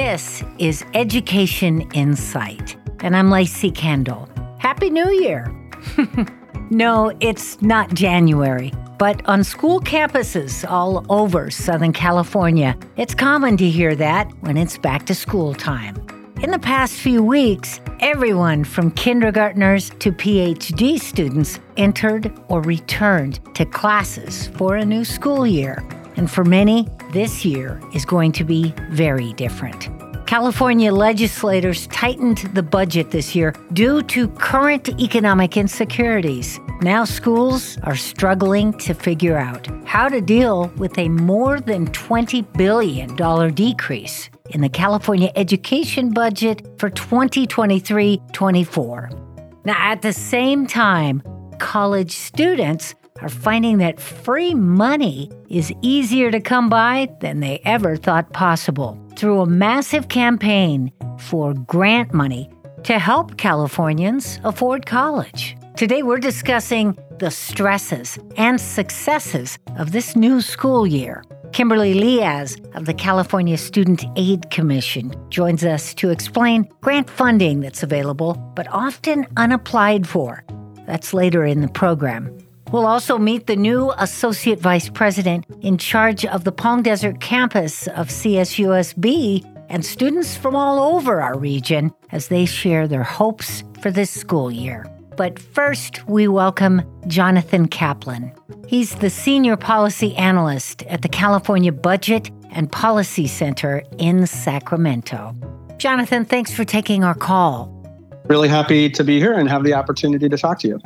This is Education Insight, and I'm Lacey Kendall. Happy New Year! no, it's not January, but on school campuses all over Southern California, it's common to hear that when it's back to school time. In the past few weeks, everyone from kindergartners to PhD students entered or returned to classes for a new school year. And for many, this year is going to be very different. California legislators tightened the budget this year due to current economic insecurities. Now, schools are struggling to figure out how to deal with a more than $20 billion decrease in the California education budget for 2023 24. Now, at the same time, college students are finding that free money is easier to come by than they ever thought possible through a massive campaign for grant money to help Californians afford college. Today, we're discussing the stresses and successes of this new school year. Kimberly Liaz of the California Student Aid Commission joins us to explain grant funding that's available but often unapplied for. That's later in the program. We'll also meet the new Associate Vice President in charge of the Palm Desert campus of CSUSB and students from all over our region as they share their hopes for this school year. But first, we welcome Jonathan Kaplan. He's the Senior Policy Analyst at the California Budget and Policy Center in Sacramento. Jonathan, thanks for taking our call. Really happy to be here and have the opportunity to talk to you.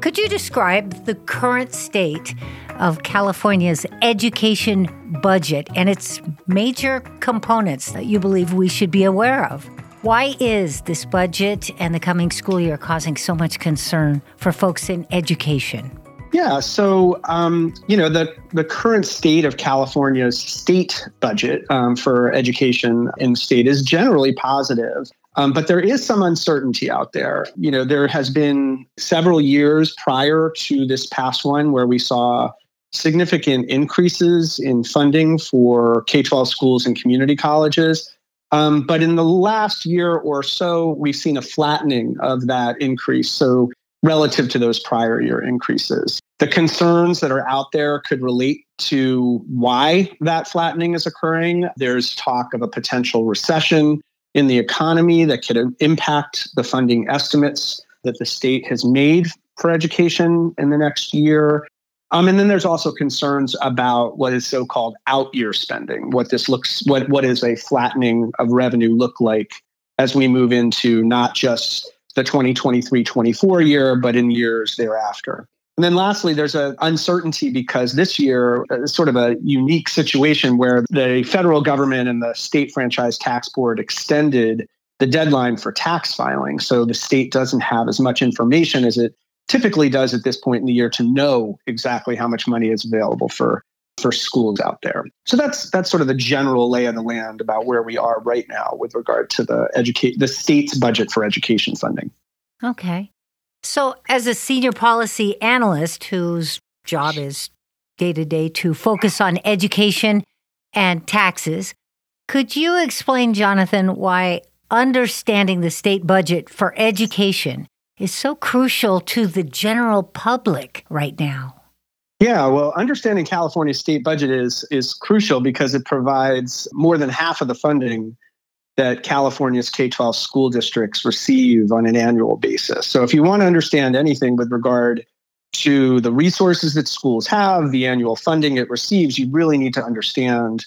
Could you describe the current state of California's education budget and its major components that you believe we should be aware of? Why is this budget and the coming school year causing so much concern for folks in education? Yeah, so um, you know the the current state of California's state budget um, for education in the state is generally positive. Um, but there is some uncertainty out there. You know, there has been several years prior to this past one where we saw significant increases in funding for K 12 schools and community colleges. Um, but in the last year or so, we've seen a flattening of that increase. So, relative to those prior year increases, the concerns that are out there could relate to why that flattening is occurring. There's talk of a potential recession in the economy that could impact the funding estimates that the state has made for education in the next year. Um, and then there's also concerns about what is so-called out-year spending, what this looks, what what is a flattening of revenue look like as we move into not just the 2023-24 year, but in years thereafter. And then lastly, there's an uncertainty because this year is sort of a unique situation where the federal government and the state franchise tax board extended the deadline for tax filing. So the state doesn't have as much information as it typically does at this point in the year to know exactly how much money is available for for schools out there. So that's that's sort of the general lay of the land about where we are right now with regard to the educate the state's budget for education funding. Okay. So, as a senior policy analyst whose job is day to day to focus on education and taxes, could you explain, Jonathan, why understanding the state budget for education is so crucial to the general public right now? Yeah, well, understanding California's state budget is is crucial because it provides more than half of the funding that California's K 12 school districts receive on an annual basis. So, if you want to understand anything with regard to the resources that schools have, the annual funding it receives, you really need to understand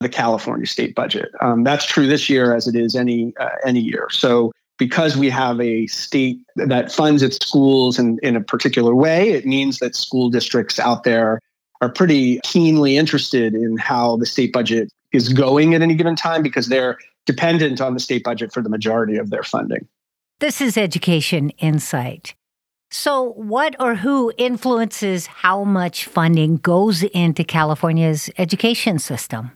the California state budget. Um, that's true this year as it is any uh, any year. So, because we have a state that funds its schools in, in a particular way, it means that school districts out there are pretty keenly interested in how the state budget is going at any given time because they're dependent on the state budget for the majority of their funding. This is Education Insight. So, what or who influences how much funding goes into California's education system?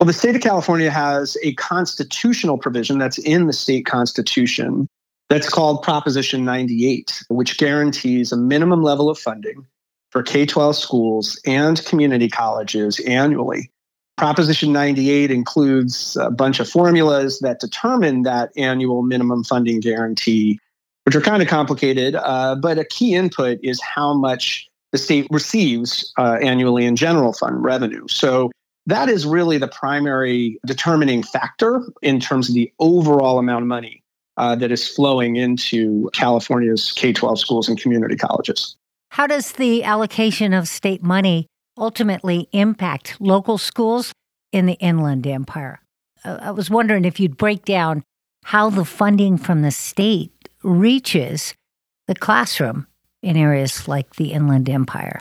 Well, the state of California has a constitutional provision that's in the state constitution that's called Proposition 98, which guarantees a minimum level of funding for K 12 schools and community colleges annually Proposition 98 includes a bunch of formulas that determine that annual minimum funding guarantee, which are kind of complicated. Uh, but a key input is how much the state receives uh, annually in general fund revenue. So that is really the primary determining factor in terms of the overall amount of money uh, that is flowing into California's K 12 schools and community colleges. How does the allocation of state money ultimately impact local schools in the Inland Empire? I was wondering if you'd break down how the funding from the state reaches the classroom in areas like the Inland Empire.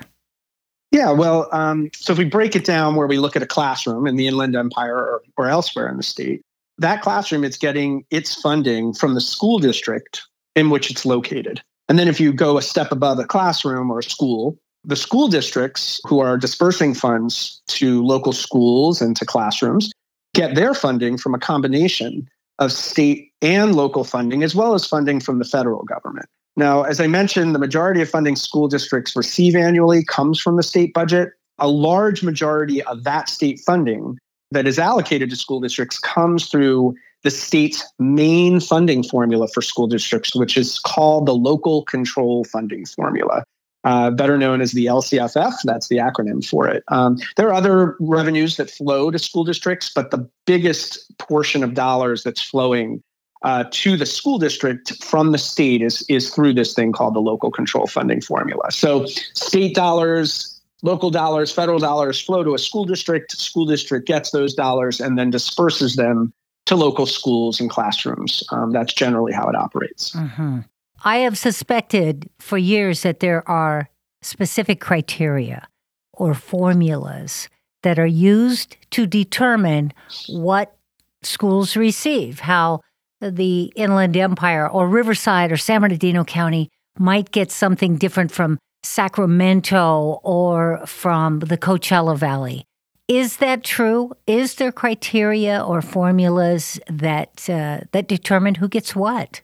Yeah, well, um, so if we break it down where we look at a classroom in the Inland Empire or, or elsewhere in the state, that classroom it's getting its funding from the school district in which it's located. And then if you go a step above a classroom or a school, the school districts who are dispersing funds to local schools and to classrooms get their funding from a combination of state and local funding, as well as funding from the federal government. Now, as I mentioned, the majority of funding school districts receive annually comes from the state budget. A large majority of that state funding that is allocated to school districts comes through the state's main funding formula for school districts, which is called the local control funding formula uh, better known as the LCFF. That's the acronym for it. Um, there are other revenues that flow to school districts, but the biggest portion of dollars that's flowing uh, to the school district from the state is, is through this thing called the local control funding formula. So, state dollars, local dollars, federal dollars flow to a school district. School district gets those dollars and then disperses them to local schools and classrooms. Um, that's generally how it operates. Mm-hmm. I have suspected for years that there are specific criteria or formulas that are used to determine what schools receive, how the Inland Empire or Riverside or San Bernardino County might get something different from Sacramento or from the Coachella Valley. Is that true? Is there criteria or formulas that uh, that determine who gets what?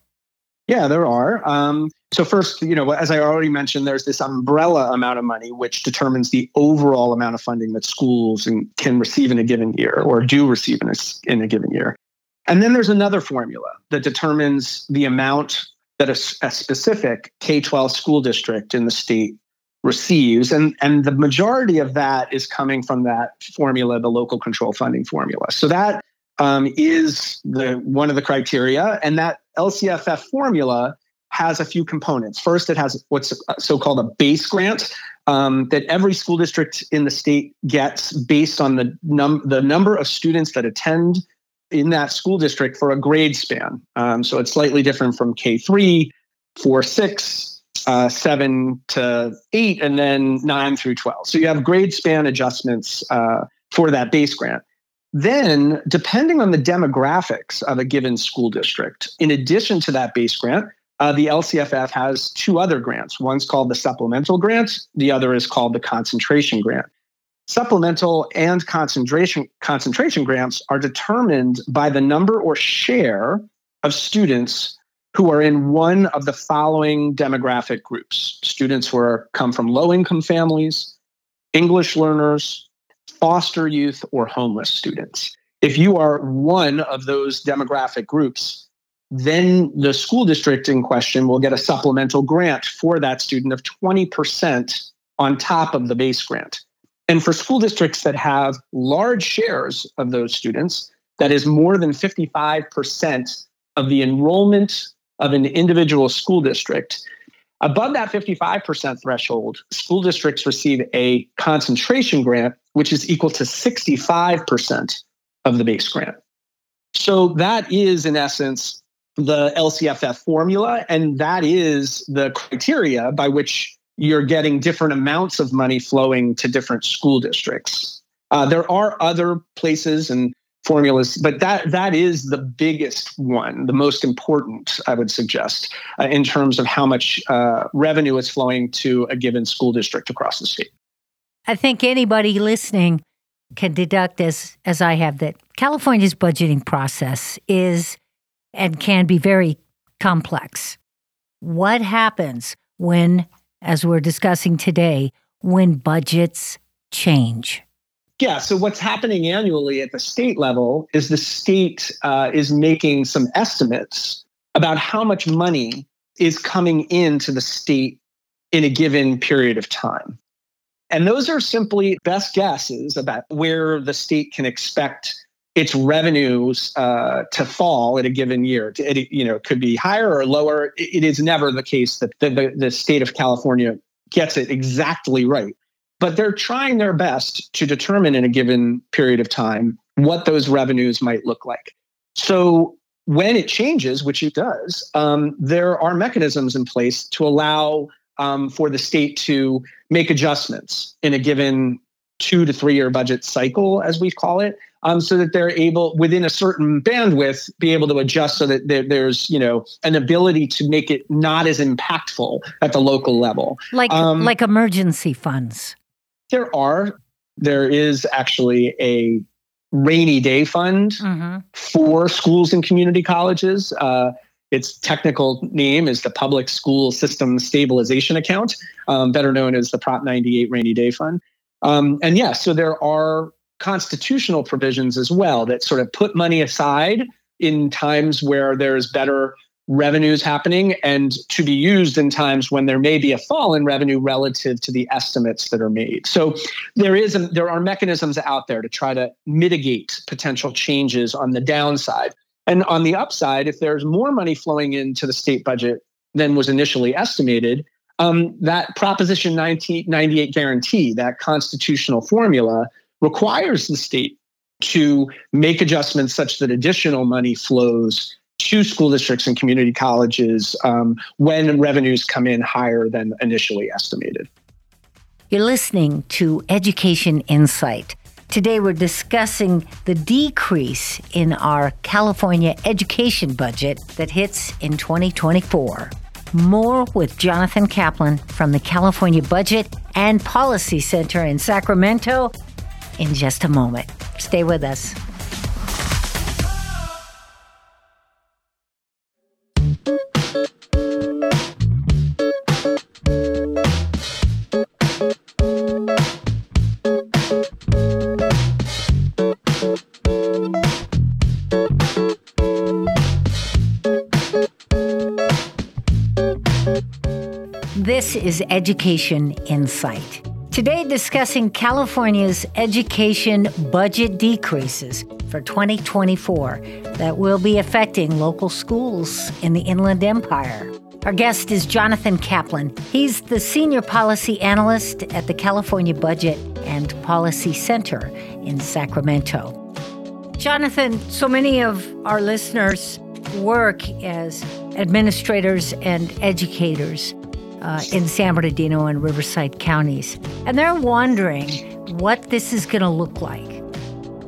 Yeah, there are. Um, so first, you know, as I already mentioned, there's this umbrella amount of money which determines the overall amount of funding that schools can receive in a given year or do receive in a, in a given year. And then there's another formula that determines the amount that a, a specific K-12 school district in the state receives and and the majority of that is coming from that formula the local control funding formula so that um, is the one of the criteria, and that LCFF formula has a few components. First, it has what's so-called a base grant um, that every school district in the state gets based on the num- the number of students that attend in that school district for a grade span. Um, so it's slightly different from K three, four, six, uh, seven to eight, and then nine through twelve. So you have grade span adjustments uh, for that base grant. Then, depending on the demographics of a given school district, in addition to that base grant, uh, the LCFF has two other grants. One's called the supplemental grant, the other is called the concentration grant. Supplemental and concentration, concentration grants are determined by the number or share of students who are in one of the following demographic groups students who are, come from low income families, English learners, foster youth, or homeless students. If you are one of those demographic groups, then the school district in question will get a supplemental grant for that student of 20% on top of the base grant. And for school districts that have large shares of those students, that is more than 55% of the enrollment of an individual school district, Above that 55% threshold, school districts receive a concentration grant, which is equal to 65% of the base grant. So that is, in essence, the LCFF formula, and that is the criteria by which you're getting different amounts of money flowing to different school districts. Uh, there are other places and formulas, but that that is the biggest one, the most important, I would suggest, uh, in terms of how much uh, revenue is flowing to a given school district across the state. I think anybody listening can deduct, as as I have, that California's budgeting process is and can be very complex. What happens when, as we're discussing today, when budgets change? Yeah. So what's happening annually at the state level is the state uh, is making some estimates about how much money is coming into the state in a given period of time. And those are simply best guesses about where the state can expect its revenues uh, to fall at a given year. It, you know, it could be higher or lower. It is never the case that the, the, the state of California gets it exactly right. But they're trying their best to determine in a given period of time what those revenues might look like. So when it changes, which it does, um, there are mechanisms in place to allow um, for the state to make adjustments in a given two to three year budget cycle, as we call it, um, so that they're able, within a certain bandwidth, be able to adjust so that there, there's you know an ability to make it not as impactful at the local level, like um, like emergency funds. There are. There is actually a rainy day fund mm-hmm. for schools and community colleges. Uh, its technical name is the Public School System Stabilization Account, um, better known as the Prop 98 Rainy Day Fund. Um, and yes, yeah, so there are constitutional provisions as well that sort of put money aside in times where there's better revenues happening and to be used in times when there may be a fall in revenue relative to the estimates that are made. So there is a, there are mechanisms out there to try to mitigate potential changes on the downside. And on the upside, if there's more money flowing into the state budget than was initially estimated, um, that Proposition 98 guarantee, that constitutional formula, requires the state to make adjustments such that additional money flows to school districts and community colleges um, when revenues come in higher than initially estimated. You're listening to Education Insight. Today we're discussing the decrease in our California education budget that hits in 2024. More with Jonathan Kaplan from the California Budget and Policy Center in Sacramento in just a moment. Stay with us. Is Education Insight. Today, discussing California's education budget decreases for 2024 that will be affecting local schools in the Inland Empire. Our guest is Jonathan Kaplan. He's the senior policy analyst at the California Budget and Policy Center in Sacramento. Jonathan, so many of our listeners work as administrators and educators uh, in San Bernardino and Riverside counties. And they're wondering what this is going to look like.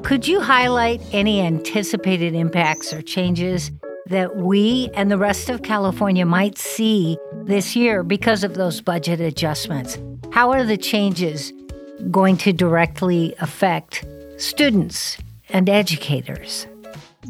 Could you highlight any anticipated impacts or changes that we and the rest of California might see this year because of those budget adjustments? How are the changes going to directly affect students and educators?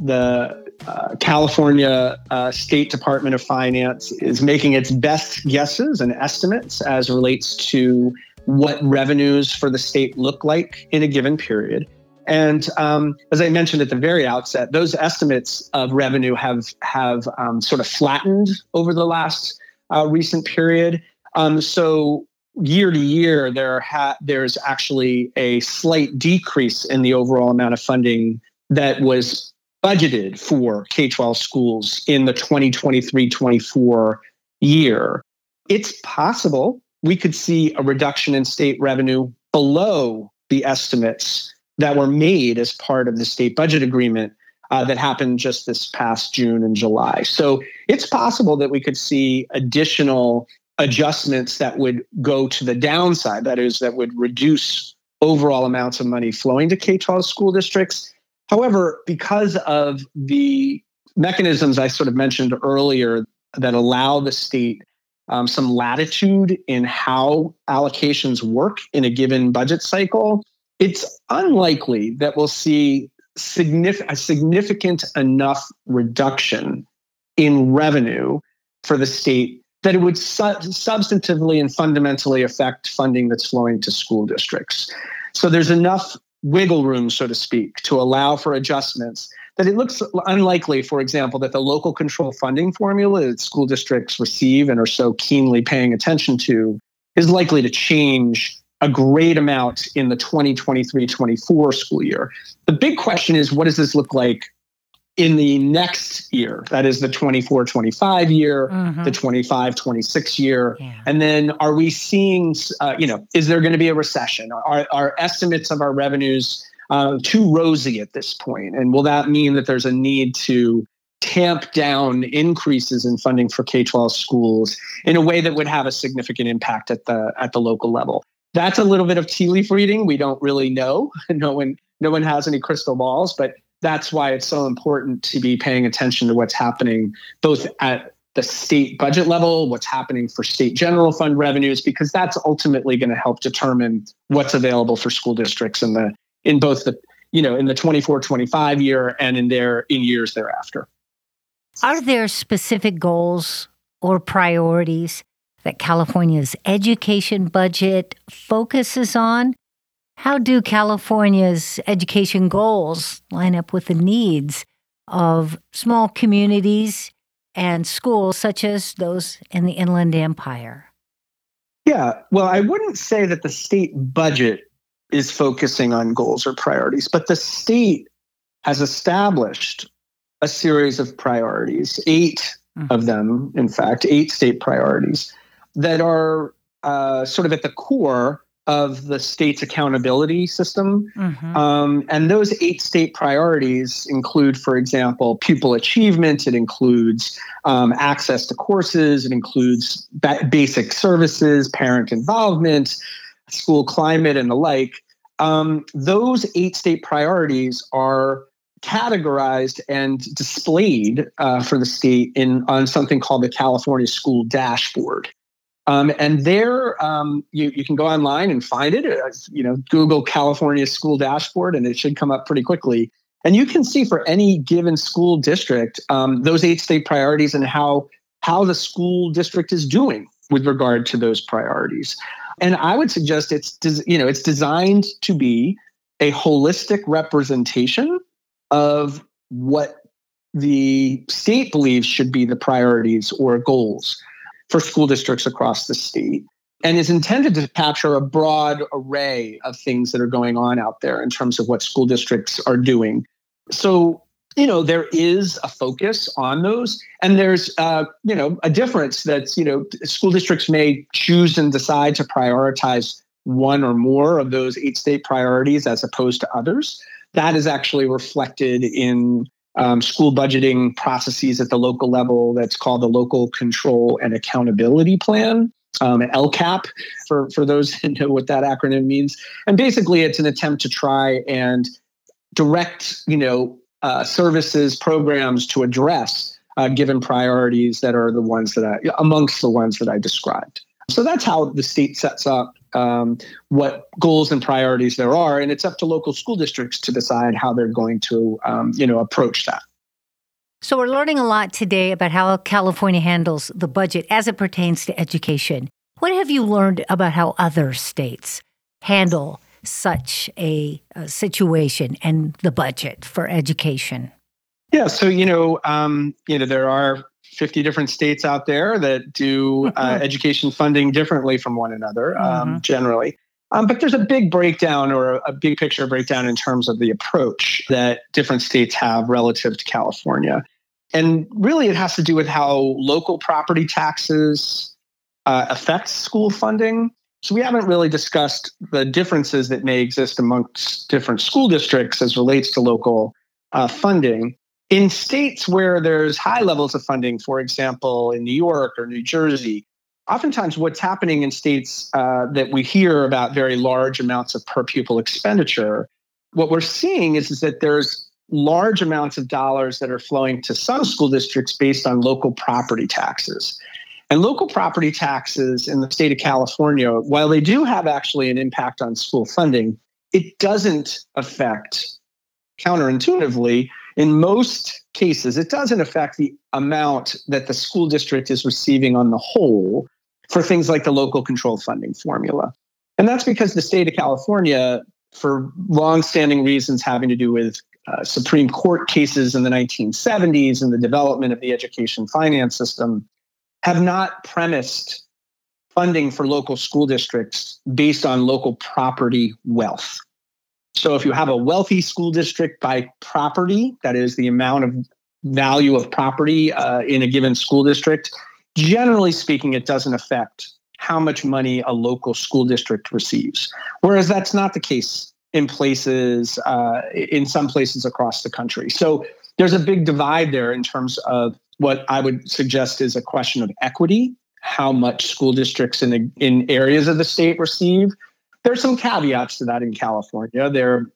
The uh, California uh, State Department of Finance is making its best guesses and estimates as relates to what revenues for the state look like in a given period. And um, as I mentioned at the very outset, those estimates of revenue have have um, sort of flattened over the last uh, recent period. Um, so year to year, there ha- there's actually a slight decrease in the overall amount of funding that was budgeted for K 12 schools in the 2023 24 year. It's possible we could see a reduction in state revenue below the estimates that were made as part of the state budget agreement uh, that happened just this past June and July. So it's possible that we could see additional adjustments that would go to the downside, that is, that would reduce overall amounts of money flowing to K 12 school districts However, because of the mechanisms I sort of mentioned earlier that allow the state um, some latitude in how allocations work in a given budget cycle, it's unlikely that we'll see significant, a significant enough reduction in revenue for the state that it would su- substantively and fundamentally affect funding that's flowing to school districts. So there's enough wiggle room, so to speak, to allow for adjustments, that it looks unlikely, for example, that the local control funding formula that school districts receive and are so keenly paying attention to is likely to change a great amount in the 2023 24 school year. The big question is what does this look like in the next year? That is the 24 25 year, mm-hmm. the 25 26 year. Yeah. And then are we seeing, uh, you know, is there going to be a recession? Are, are estimates of our revenues uh, too rosy at this point? And will that mean that there's a need to tamp down increases in funding for K-12 schools in a way that would have a significant impact at the at the local level? That's a little bit of tea leaf reading. We don't really know. No one no one has any crystal balls, but that's why it's so important to be paying attention to what's happening both at the state budget level, what's happening for state general fund revenues, because that's ultimately going to help determine what's available for school districts in the in both the you know in the 24 25 year and in their in years thereafter. Are there specific goals or priorities that california's education budget focuses on how do california's education goals line up with the needs of small communities and schools such as those in the inland empire yeah well i wouldn't say that the state budget is focusing on goals or priorities, but the state has established a series of priorities, 8 mm-hmm. of them, in fact, eight state priorities that are uh, sort of at the core of the state's accountability system. Mm-hmm. Um, and those eight state priorities include, for example, pupil achievement, it includes um, access to courses, it includes ba- basic services, parent involvement, school climate, and the like um, those eight state priorities are categorized and displayed uh, for the state in on something called the California School Dashboard. Um, and there, um, you, you can go online and find it. Uh, you know, Google California School Dashboard, and it should come up pretty quickly. And you can see for any given school district um, those eight state priorities and how how the school district is doing with regard to those priorities. And I would suggest it's you know it's designed to be a holistic representation of what the state believes should be the priorities or goals for school districts across the state and is intended to capture a broad array of things that are going on out there in terms of what school districts are doing. So you know there is a focus on those and there's uh, you know a difference that's you know school districts may choose and decide to prioritize one or more of those eight state priorities as opposed to others that is actually reflected in um, school budgeting processes at the local level that's called the local control and accountability plan um, LCAP for, for those who know what that acronym means. And basically, it's an attempt to try and direct, you know, uh, services, programs to address uh, given priorities that are the ones that I, amongst the ones that I described. So that's how the state sets up um, what goals and priorities there are, and it's up to local school districts to decide how they're going to, um, you know, approach that. So we're learning a lot today about how California handles the budget as it pertains to education. What have you learned about how other states handle such a, a situation and the budget for education? Yeah, so you know, um, you know, there are 50 different states out there that do uh, education funding differently from one another, um, mm-hmm. generally. Um, but there's a big breakdown or a big picture breakdown in terms of the approach that different states have relative to California. And really, it has to do with how local property taxes uh, affect school funding so we haven't really discussed the differences that may exist amongst different school districts as relates to local uh, funding. In states where there's high levels of funding, for example, in New York or New Jersey, oftentimes what's happening in states uh, that we hear about very large amounts of per pupil expenditure, what we're seeing is, is that there's large amounts of dollars that are flowing to some school districts based on local property taxes. And local property taxes in the state of California, while they do have actually an impact on school funding, it doesn't affect, counterintuitively, in most cases, it doesn't affect the amount that the school district is receiving on the whole for things like the local control funding formula. And that's because the state of California for longstanding reasons having to do with uh, Supreme Court cases in the 1970s and the development of the education finance system, have not premised funding for local school districts based on local property wealth. So if you have a wealthy school district by property, that is the amount of value of property uh, in a given school district, generally speaking, it doesn't affect how much money a local school district receives. Whereas that's not the case in places, uh, in some places across the country. So there's a big divide there in terms of what I would suggest is a question of equity, how much school districts in the, in areas of the state receive. There's some caveats to that in California. There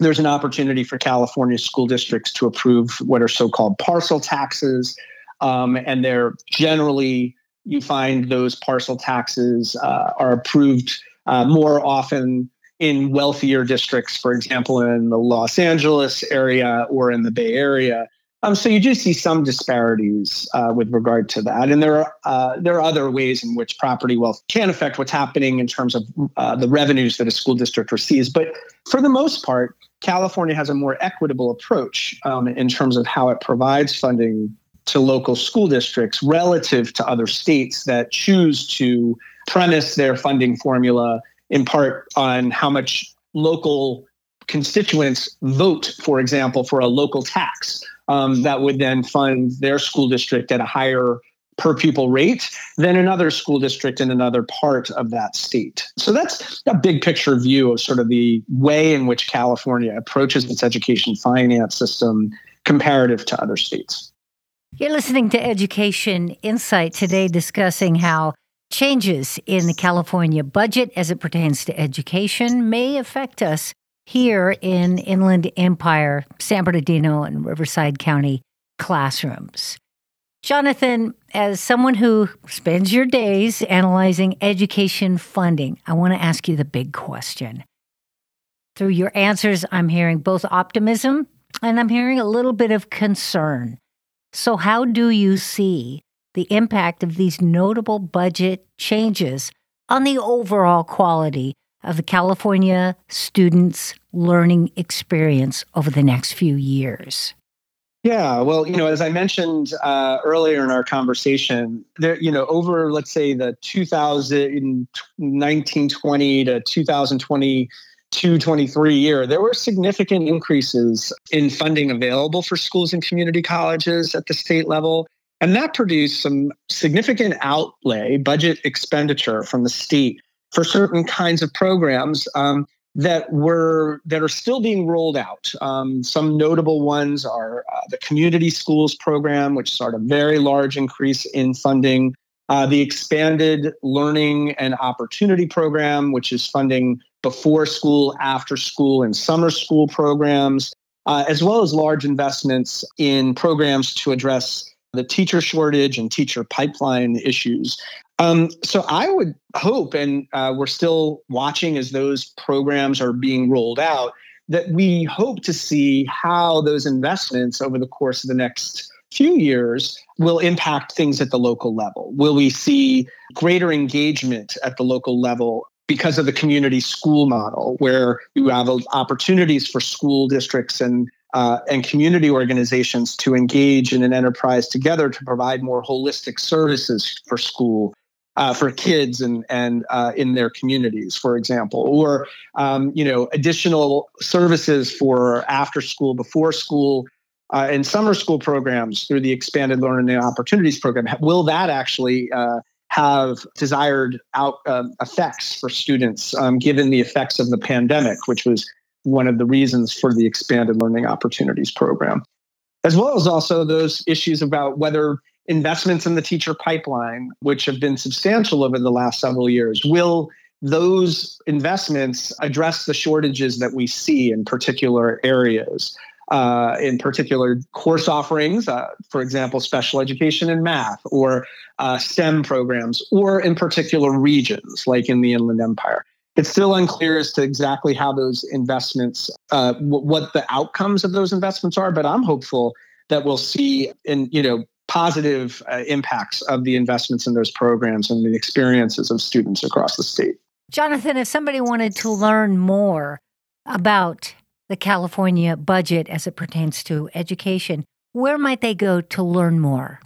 there's an opportunity for California school districts to approve what are so-called parcel taxes, um, and they're generally you find those parcel taxes uh, are approved uh, more often in wealthier districts, for example, in the Los Angeles area or in the Bay Area. Um, so you do see some disparities uh, with regard to that, and there are uh, there are other ways in which property wealth can affect what's happening in terms of uh, the revenues that a school district receives. But for the most part, California has a more equitable approach um, in terms of how it provides funding to local school districts relative to other states that choose to premise their funding formula in part on how much local constituents vote, for example, for a local tax um, that would then fund their school district at a higher per pupil rate than another school district in another part of that state. So that's a big picture view of sort of the way in which California approaches its education finance system comparative to other states. You're listening to Education Insight today, discussing how changes in the California budget as it pertains to education may affect us here in Inland Empire, San Bernardino, and Riverside County classrooms. Jonathan, as someone who spends your days analyzing education funding, I want to ask you the big question. Through your answers, I'm hearing both optimism and I'm hearing a little bit of concern. So, how do you see the impact of these notable budget changes on the overall quality of the California students' learning experience over the next few years? Yeah, well, you know, as I mentioned uh, earlier in our conversation, there, you know, over let's say the 2019-20 to 2022-23 year, there were significant increases in funding available for schools and community colleges at the state level, and that produced some significant outlay, budget expenditure from the state for certain kinds of programs. Um, that were that are still being rolled out. Um, some notable ones are uh, the community schools program, which saw a very large increase in funding. Uh, the expanded learning and opportunity program, which is funding before school, after school, and summer school programs, uh, as well as large investments in programs to address the teacher shortage and teacher pipeline issues. Um, so I would hope, and uh, we're still watching as those programs are being rolled out, that we hope to see how those investments over the course of the next few years will impact things at the local level. Will we see greater engagement at the local level because of the community school model, where you have opportunities for school districts and uh, and community organizations to engage in an enterprise together to provide more holistic services for school uh, for kids and and uh, in their communities, for example, or um, you know additional services for after school, before school, uh, and summer school programs through the expanded learning opportunities program. Will that actually uh, have desired out um, effects for students, um, given the effects of the pandemic, which was one of the reasons for the expanded learning opportunities program, as well as also those issues about whether investments in the teacher pipeline, which have been substantial over the last several years, will those investments address the shortages that we see in particular areas? Uh, in particular course offerings, uh, for example, special education in math or uh, STEM programs, or in particular regions like in the Inland Empire. It's still unclear as to exactly how those investments, uh, w- what the outcomes of those investments are, but I'm hopeful that we'll see in you know positive uh, impacts of the investments in those programs and the experiences of students across the state. Jonathan, if somebody wanted to learn more about the California budget as it pertains to education, where might they go to learn more?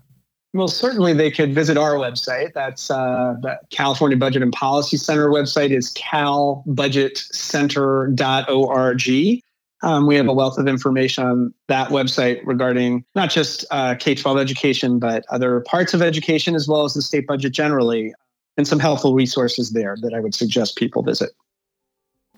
Well, certainly they could visit our website. That's uh, the California Budget and Policy Center website is calbudgetcenter.org. Um, we have a wealth of information on that website regarding not just uh, K 12 education, but other parts of education as well as the state budget generally, and some helpful resources there that I would suggest people visit.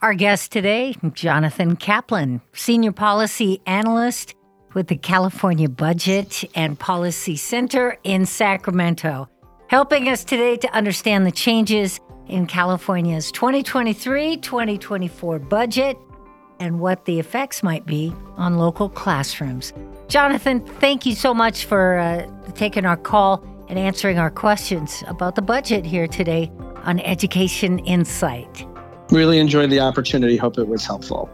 Our guest today, Jonathan Kaplan, Senior Policy Analyst with the California Budget and Policy Center in Sacramento, helping us today to understand the changes in California's 2023 2024 budget and what the effects might be on local classrooms. Jonathan, thank you so much for uh, taking our call and answering our questions about the budget here today on Education Insight. Really enjoyed the opportunity. Hope it was helpful.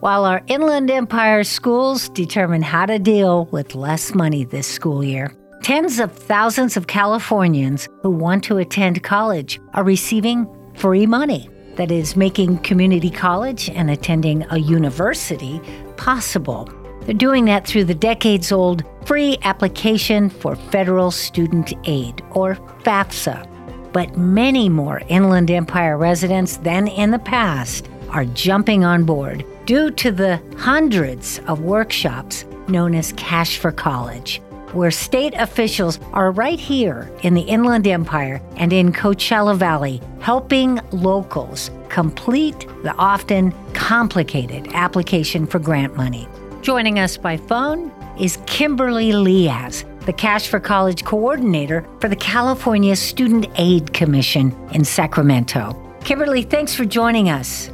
While our Inland Empire schools determine how to deal with less money this school year, Tens of thousands of Californians who want to attend college are receiving free money. That is, making community college and attending a university possible. They're doing that through the decades old free application for federal student aid, or FAFSA. But many more Inland Empire residents than in the past are jumping on board due to the hundreds of workshops known as Cash for College where state officials are right here in the Inland Empire and in Coachella Valley helping locals complete the often complicated application for grant money. Joining us by phone is Kimberly Liaz, the Cash for College coordinator for the California Student Aid Commission in Sacramento. Kimberly, thanks for joining us.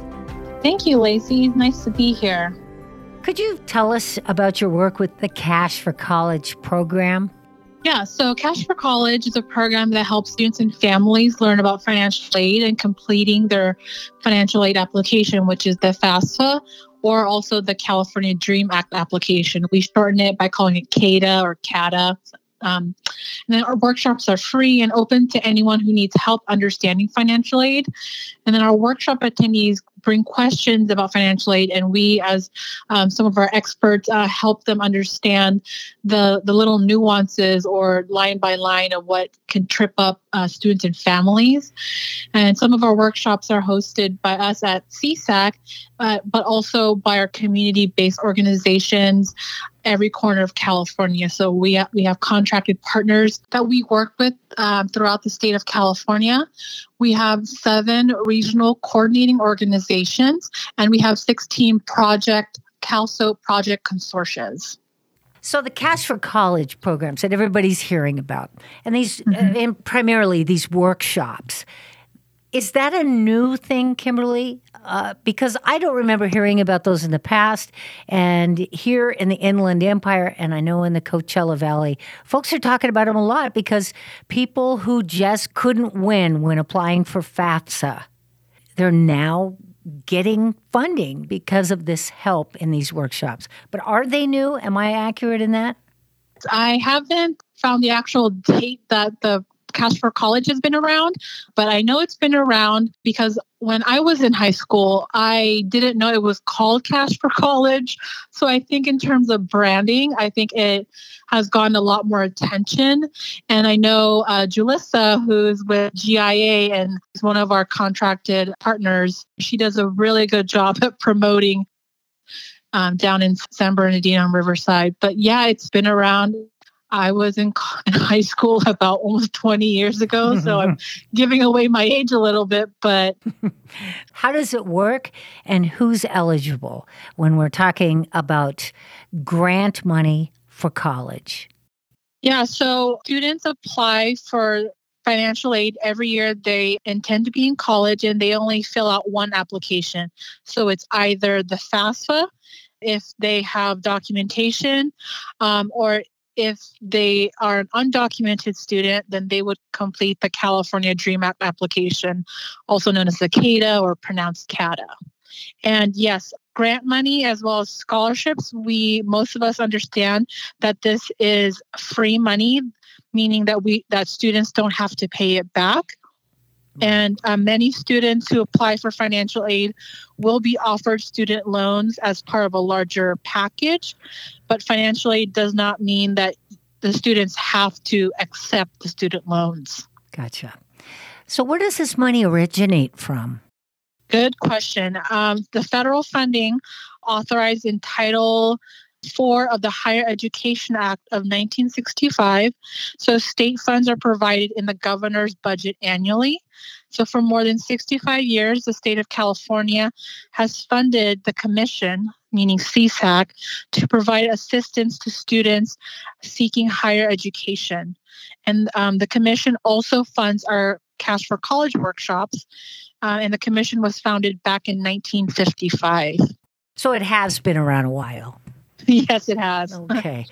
Thank you, Lacey. Nice to be here. Could you tell us about your work with the Cash for College program? Yeah, so Cash for College is a program that helps students and families learn about financial aid and completing their financial aid application, which is the FAFSA or also the California Dream Act application. We shorten it by calling it CADA or CADA. Um, and then our workshops are free and open to anyone who needs help understanding financial aid. And then our workshop attendees bring questions about financial aid, and we, as um, some of our experts, uh, help them understand the the little nuances or line by line of what can trip up uh, students and families. And some of our workshops are hosted by us at CSAC, uh, but also by our community-based organizations every corner of California. So we have, we have contracted partners that we work with um, throughout the state of California. We have seven regional coordinating organizations, and we have 16 project Cal-SOAP project consortia. So the Cash for College programs that everybody's hearing about, and these mm-hmm. and primarily these workshops, is that a new thing, Kimberly? Uh, because I don't remember hearing about those in the past. And here in the Inland Empire, and I know in the Coachella Valley, folks are talking about them a lot because people who just couldn't win when applying for FAFSA, they're now getting funding because of this help in these workshops. But are they new? Am I accurate in that? I haven't found the actual date that the Cash for College has been around, but I know it's been around because when I was in high school, I didn't know it was called Cash for College. So I think in terms of branding, I think it has gotten a lot more attention. And I know uh, Julissa, who's with GIA and is one of our contracted partners, she does a really good job at promoting um, down in San Bernardino and Riverside. But yeah, it's been around I was in, in high school about almost 20 years ago. So I'm giving away my age a little bit, but. How does it work and who's eligible when we're talking about grant money for college? Yeah, so students apply for financial aid every year. They intend to be in college and they only fill out one application. So it's either the FAFSA if they have documentation, um, or if they are an undocumented student, then they would complete the California Dream Act application, also known as the CADA or pronounced CADA. And yes, grant money as well as scholarships, we most of us understand that this is free money, meaning that we that students don't have to pay it back. And uh, many students who apply for financial aid will be offered student loans as part of a larger package. But financial aid does not mean that the students have to accept the student loans. Gotcha. So, where does this money originate from? Good question. Um, the federal funding authorized in Title 4 of the Higher Education Act of 1965. So, state funds are provided in the governor's budget annually. So, for more than 65 years, the state of California has funded the commission, meaning CSAC, to provide assistance to students seeking higher education. And um, the commission also funds our Cash for College workshops, uh, and the commission was founded back in 1955. So it has been around a while. yes, it has. Okay.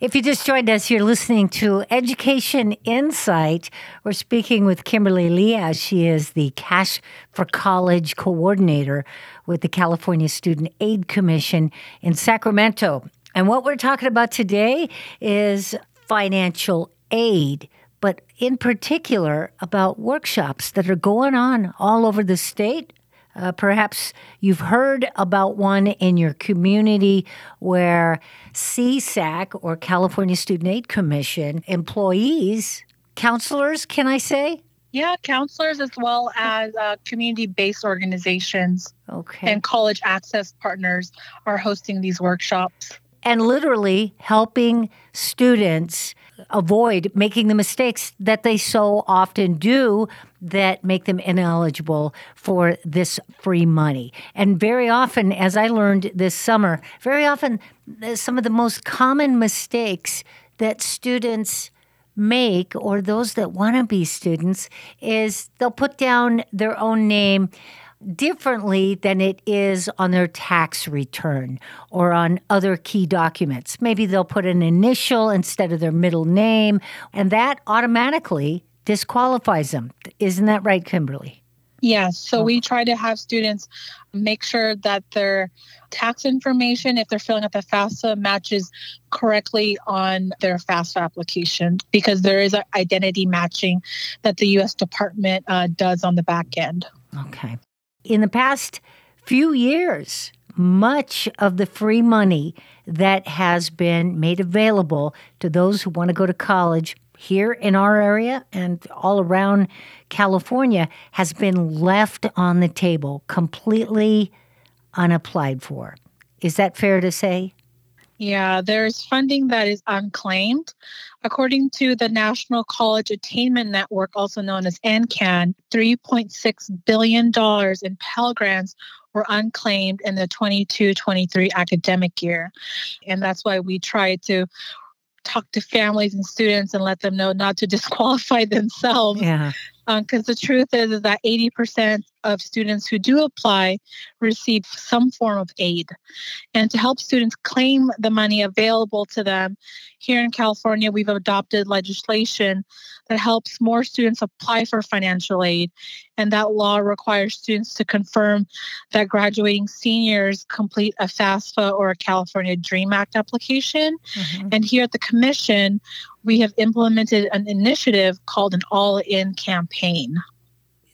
If you just joined us, you're listening to Education Insight. We're speaking with Kimberly Liaz. She is the Cash for College coordinator with the California Student Aid Commission in Sacramento. And what we're talking about today is financial aid but in particular about workshops that are going on all over the state. Uh, perhaps you've heard about one in your community where CSAC or California Student Aid Commission employees, counselors, can I say? Yeah, counselors as well as uh, community based organizations okay. and college access partners are hosting these workshops. And literally helping students avoid making the mistakes that they so often do that make them ineligible for this free money. And very often, as I learned this summer, very often uh, some of the most common mistakes that students make or those that want to be students is they'll put down their own name differently than it is on their tax return or on other key documents. Maybe they'll put an initial instead of their middle name, and that automatically disqualifies them. Isn't that right, Kimberly? Yes. So we try to have students make sure that their tax information, if they're filling out the FAFSA, matches correctly on their FAFSA application because there is an identity matching that the U.S. Department uh, does on the back end. Okay in the past few years, much of the free money that has been made available to those who want to go to college here in our area and all around California has been left on the table, completely unapplied for. Is that fair to say? Yeah, there's funding that is unclaimed. According to the National College Attainment Network, also known as NCAN, $3.6 billion in Pell Grants were unclaimed in the 22 23 academic year. And that's why we try to talk to families and students and let them know not to disqualify themselves. Yeah. Because um, the truth is, is that 80% of students who do apply receive some form of aid. And to help students claim the money available to them, here in California, we've adopted legislation that helps more students apply for financial aid. And that law requires students to confirm that graduating seniors complete a FAFSA or a California DREAM Act application. Mm-hmm. And here at the Commission, we have implemented an initiative called an All In campaign.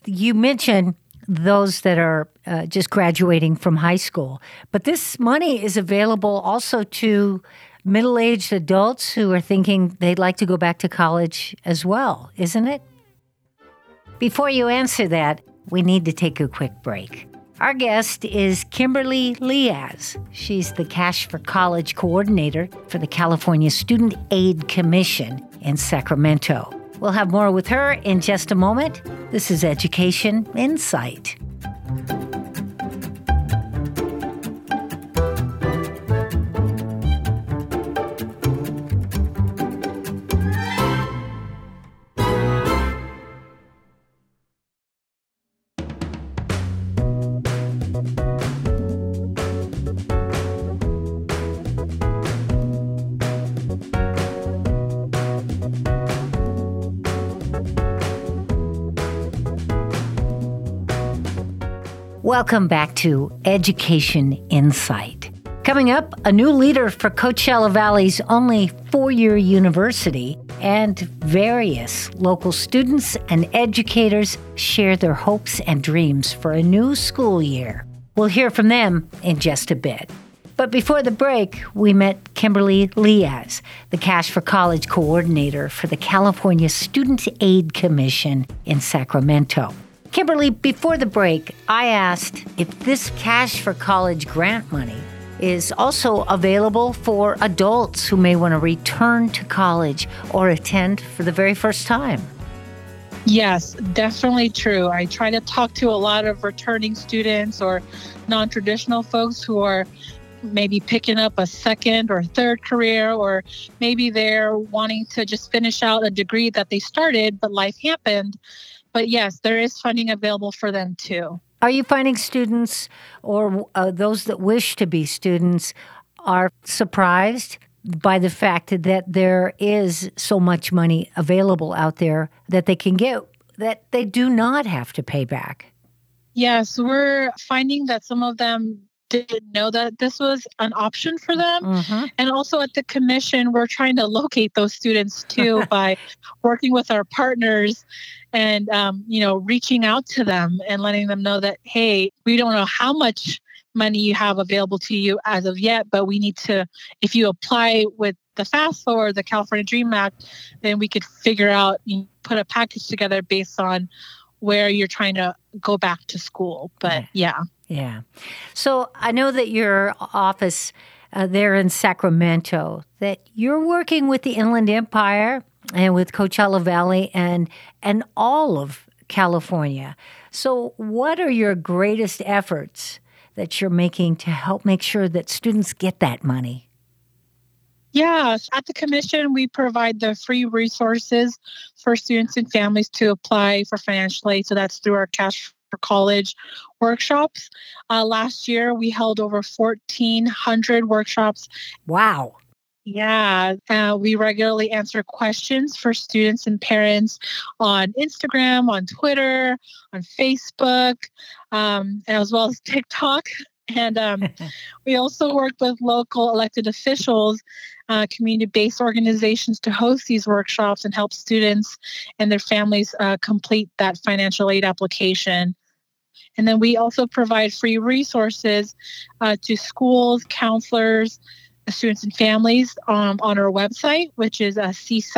You mentioned those that are uh, just graduating from high school, but this money is available also to middle aged adults who are thinking they'd like to go back to college as well, isn't it? Before you answer that, we need to take a quick break. Our guest is Kimberly Liaz. She's the Cash for College coordinator for the California Student Aid Commission in Sacramento. We'll have more with her in just a moment. This is Education Insight. Welcome back to Education Insight. Coming up, a new leader for Coachella Valley's only four year university, and various local students and educators share their hopes and dreams for a new school year. We'll hear from them in just a bit. But before the break, we met Kimberly Liaz, the Cash for College coordinator for the California Student Aid Commission in Sacramento. Kimberly, before the break, I asked if this Cash for College grant money is also available for adults who may want to return to college or attend for the very first time. Yes, definitely true. I try to talk to a lot of returning students or non traditional folks who are maybe picking up a second or third career, or maybe they're wanting to just finish out a degree that they started, but life happened. But yes, there is funding available for them too. Are you finding students or uh, those that wish to be students are surprised by the fact that there is so much money available out there that they can get that they do not have to pay back? Yes, we're finding that some of them didn't know that this was an option for them. Mm-hmm. And also at the commission, we're trying to locate those students too by working with our partners and, um, you know, reaching out to them and letting them know that, hey, we don't know how much money you have available to you as of yet, but we need to, if you apply with the FAFSA or the California Dream Act, then we could figure out, put a package together based on where you're trying to go back to school. But yeah. Yeah. So I know that your office uh, there in Sacramento, that you're working with the Inland Empire and with Coachella Valley and and all of California. So what are your greatest efforts that you're making to help make sure that students get that money? Yes, at the commission, we provide the free resources for students and families to apply for financial aid. So that's through our Cash for College workshops. Uh, last year, we held over 1,400 workshops. Wow. Yeah, uh, we regularly answer questions for students and parents on Instagram, on Twitter, on Facebook, um, and as well as TikTok. And um, we also work with local elected officials, uh, community based organizations to host these workshops and help students and their families uh, complete that financial aid application. And then we also provide free resources uh, to schools, counselors, students, and families um, on our website, which is uh, csac.ca.gov.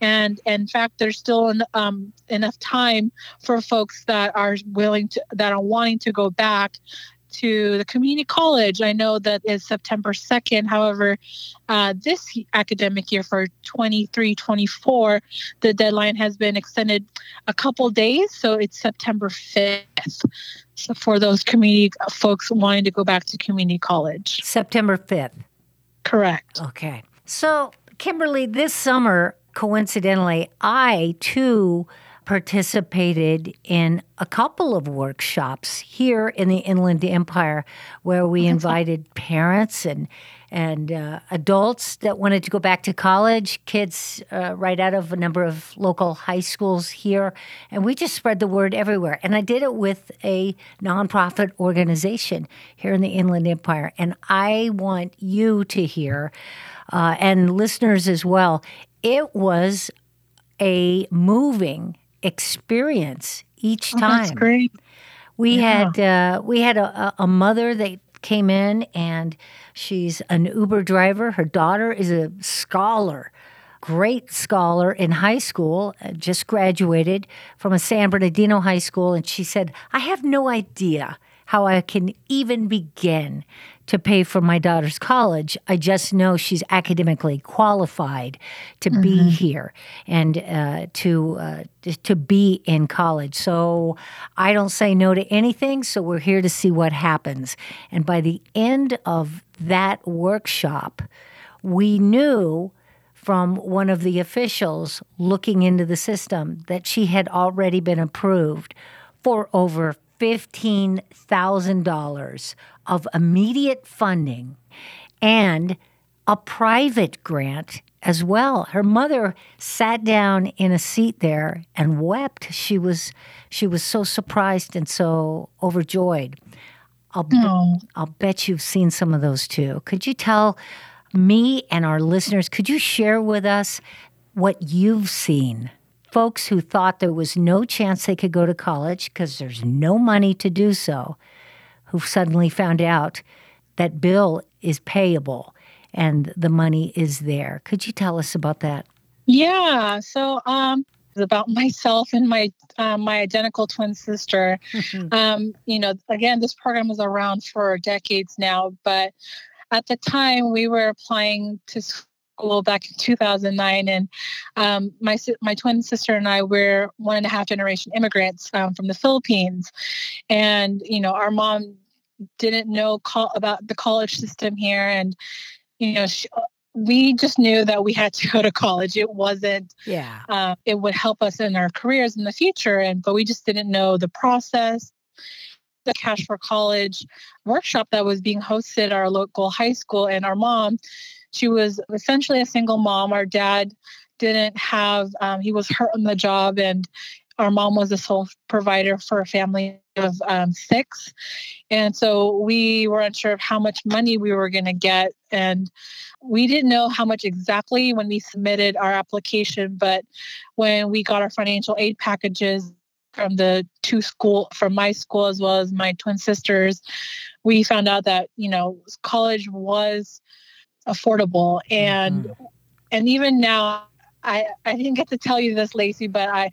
And in fact, there's still an, um, enough time for folks that are willing to, that are wanting to go back to the community college. I know that is September 2nd. However, uh, this academic year for 23 24, the deadline has been extended a couple days. So it's September 5th. So for those community folks wanting to go back to community college. September 5th. Correct. Okay. So, Kimberly, this summer, coincidentally, I too participated in a couple of workshops here in the Inland Empire where we invited parents and and uh, adults that wanted to go back to college, kids uh, right out of a number of local high schools here, and we just spread the word everywhere. And I did it with a nonprofit organization here in the Inland Empire, and I want you to hear, uh, and listeners as well. It was a moving experience each oh, time. That's great. We yeah. had uh, we had a, a mother that came in and she's an Uber driver. Her daughter is a scholar, great scholar in high school, uh, just graduated from a San Bernardino high school. And she said, I have no idea how I can even begin to pay for my daughter's college. I just know she's academically qualified to mm-hmm. be here and uh, to uh, to be in college. So I don't say no to anything. So we're here to see what happens. And by the end of that workshop, we knew from one of the officials looking into the system that she had already been approved for over $15,000 of immediate funding and a private grant as well. Her mother sat down in a seat there and wept. She was she was so surprised and so overjoyed. I'll Oh. I'll bet you've seen some of those too. Could you tell me and our listeners, could you share with us what you've seen? Folks who thought there was no chance they could go to college because there's no money to do so, who suddenly found out that bill is payable and the money is there. Could you tell us about that? Yeah. So um about myself and my uh, my identical twin sister. Um, you know, again, this program is around for decades now, but at the time we were applying to school back in 2009, and um, my my twin sister and I were one and a half generation immigrants um, from the Philippines, and you know, our mom didn't know about the college system here, and you know, she, we just knew that we had to go to college. It wasn't yeah. uh, it would help us in our careers in the future and but we just didn't know the process the cash for college workshop that was being hosted at our local high school and our mom she was essentially a single mom. Our dad didn't have um, he was hurt on the job and our mom was the sole provider for a family of um, six. And so we were unsure of how much money we were going to get and we didn't know how much exactly when we submitted our application but when we got our financial aid packages from the two school from my school as well as my twin sisters we found out that you know college was affordable. And mm-hmm. and even now I, I didn't get to tell you this, Lacey, but I,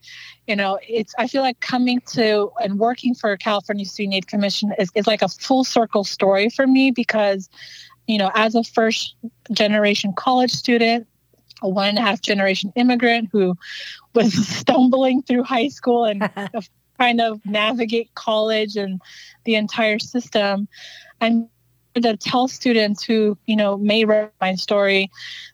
you know, it's I feel like coming to and working for California Student Aid Commission is, is like a full circle story for me because, you know, as a first generation college student, a one and a half generation immigrant who was stumbling through high school and trying to navigate college and the entire system, I'm to tell students who you know may read my story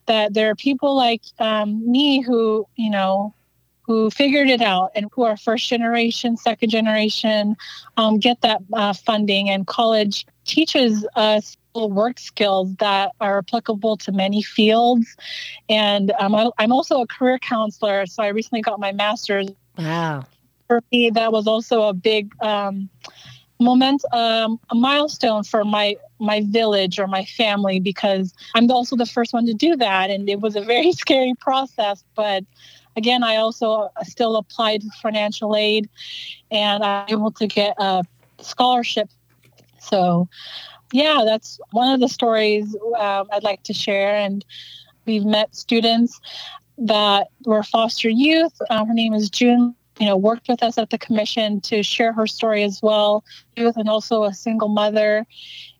that there are people like um, me who you know who figured it out and who are first generation second generation um, get that uh, funding. And college teaches us work skills that are applicable to many fields. And um, I- i'm also a career counselor so i recently got my master's. Wow. for me that was also a big um, moment um, a milestone for my my village or my family because i'm also the first one to do that. And it was a very scary process but again i also still applied for financial aid and i'm able to get a scholarship. So yeah that's one of the stories um, i'd like to share. And we've met students that were foster youth um, her name is june you know, worked with us at the commission to share her story as well, youth and also a single mother.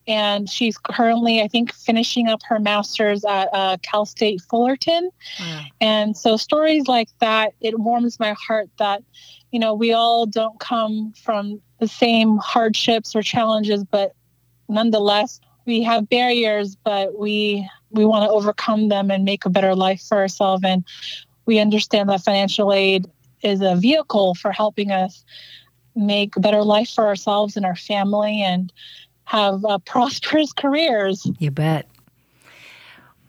And she's currently, I think, finishing up her master's at uh, Cal State Fullerton. Wow. And so stories like that, it warms my heart that, you know, we all don't come from the same hardships or challenges, but nonetheless, we have barriers, but we we want to overcome them and make a better life for ourselves. And we understand that financial aid is a vehicle for helping us make a better life for ourselves and our family and have uh, prosperous careers. You bet.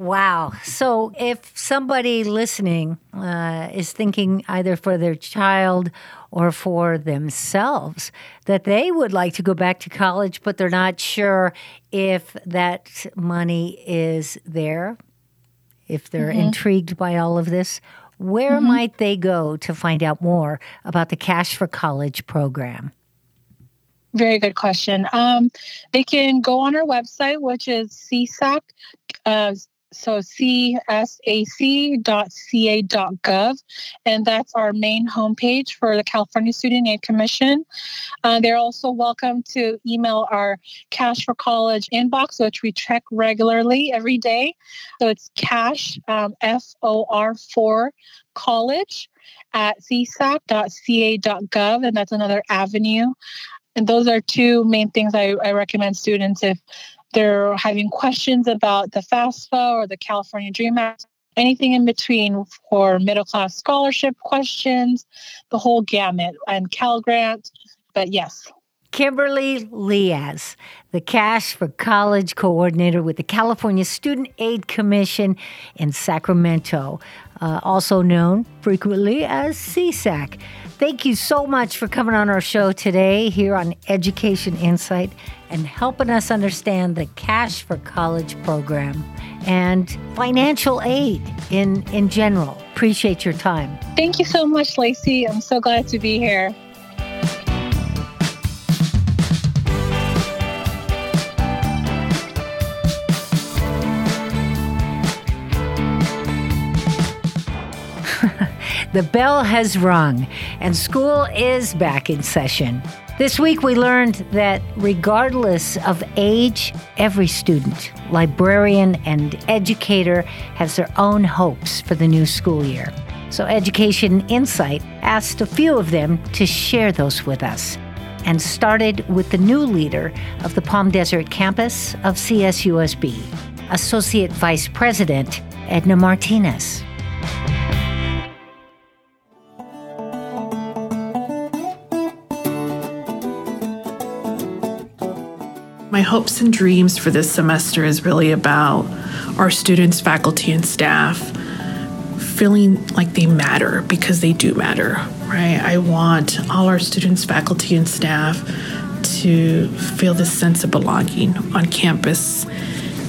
Wow. So, if somebody listening uh, is thinking either for their child or for themselves that they would like to go back to college, but they're not sure if that money is there, if they're intrigued by all of this, where might they go to find out more about the Cash for College program? Very good question. Um, they can go on our website, which is CSAC, uh, so csac.ca.gov, and that's our main homepage for the California Student Aid Commission. Uh, they're also welcome to email our Cash for College inbox, which we check regularly every day. So it's cash, um, F O R 4 college at csac.ca.gov, and that's another avenue. And those are two main things I, I recommend students if they're having questions about the FAFSA or the California Dream Act, anything in between for middle class scholarship questions, the whole gamut, and Cal Grant. But yes, Kimberly Liaz, the Cash for College Coordinator with the California Student Aid Commission in Sacramento, uh, also known frequently as CSAC. Thank you so much for coming on our show today here on Education Insight and helping us understand the Cash for College program and financial aid in, in general. Appreciate your time. Thank you so much, Lacey. I'm so glad to be here. The bell has rung and school is back in session. This week we learned that regardless of age, every student, librarian, and educator has their own hopes for the new school year. So Education Insight asked a few of them to share those with us and started with the new leader of the Palm Desert campus of CSUSB, Associate Vice President Edna Martinez. My hopes and dreams for this semester is really about our students, faculty, and staff feeling like they matter because they do matter, right? I want all our students, faculty, and staff to feel this sense of belonging on campus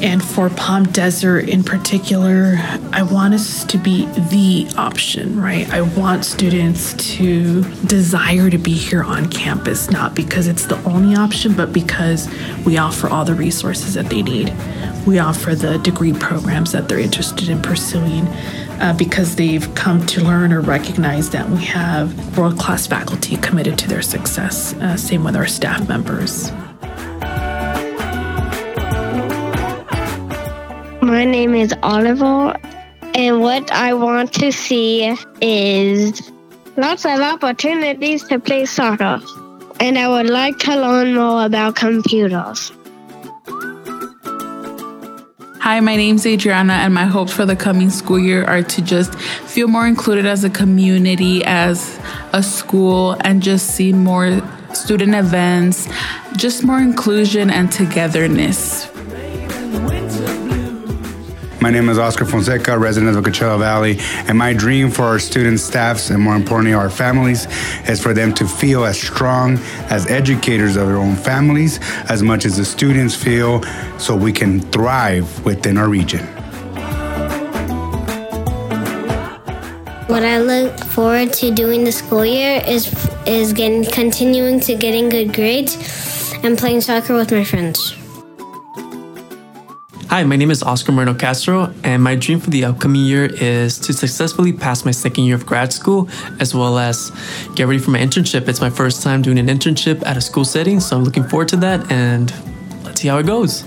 and for Palm Desert in particular, I want us to be the option, right? I want students to desire to be here on campus, not because it's the only option, but because we offer all the resources that they need. We offer the degree programs that they're interested in pursuing. Uh, because they've come to learn or recognize that we have world class faculty committed to their success. Uh, same with our staff members. My name is Oliver, and what I want to see is lots of opportunities to play soccer. And I would like to learn more about computers. Hi, my name's Adriana, and my hopes for the coming school year are to just feel more included as a community, as a school, and just see more student events, just more inclusion and togetherness. My name is Oscar Fonseca, resident of Coachella Valley, and my dream for our students, staffs, and more importantly, our families is for them to feel as strong as educators of their own families as much as the students feel so we can thrive within our region. What I look forward to doing the school year is is getting continuing to getting good grades and playing soccer with my friends. Hi, my name is Oscar Moreno Castro, and my dream for the upcoming year is to successfully pass my second year of grad school, as well as get ready for my internship. It's my first time doing an internship at a school setting, so I'm looking forward to that, and let's see how it goes.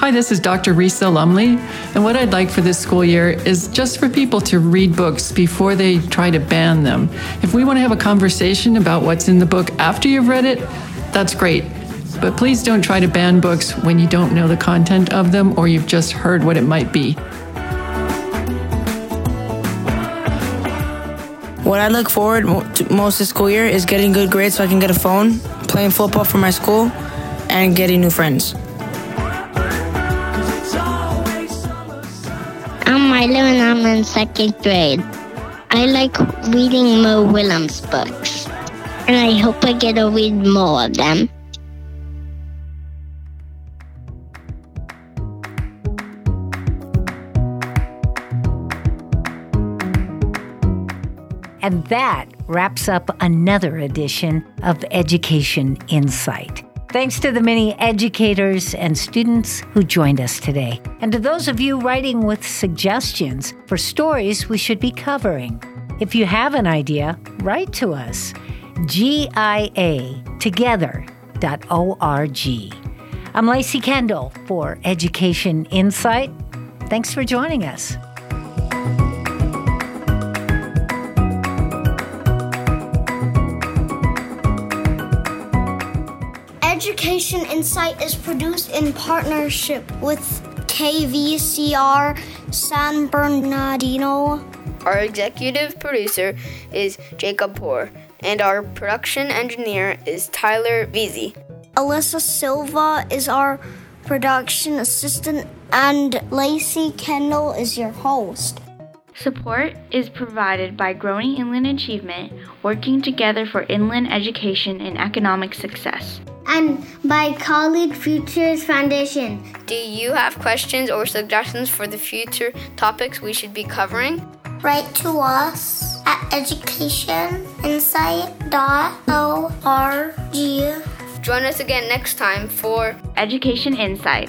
Hi, this is Dr. Risa Lumley, and what I'd like for this school year is just for people to read books before they try to ban them. If we want to have a conversation about what's in the book after you've read it, that's great. But please don't try to ban books when you don't know the content of them or you've just heard what it might be. What I look forward to most this school year is getting good grades so I can get a phone, playing football for my school, and getting new friends. I'm Milo and I'm in second grade. I like reading Mo Willems books and I hope I get to read more of them. And that wraps up another edition of Education Insight. Thanks to the many educators and students who joined us today, and to those of you writing with suggestions for stories we should be covering. If you have an idea, write to us giatogether.org. I'm Lacey Kendall for Education Insight. Thanks for joining us. Education Insight is produced in partnership with KVCR San Bernardino Our executive producer is Jacob Poor, and our production engineer is Tyler Veazey. Alyssa Silva is our production assistant, and Lacey Kendall is your host. Support is provided by Growing Inland Achievement, working together for inland education and economic success. And by College Futures Foundation. Do you have questions or suggestions for the future topics we should be covering? Write to us at educationinsight.org. Join us again next time for Education Insight.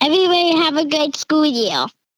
Everybody have a great school year.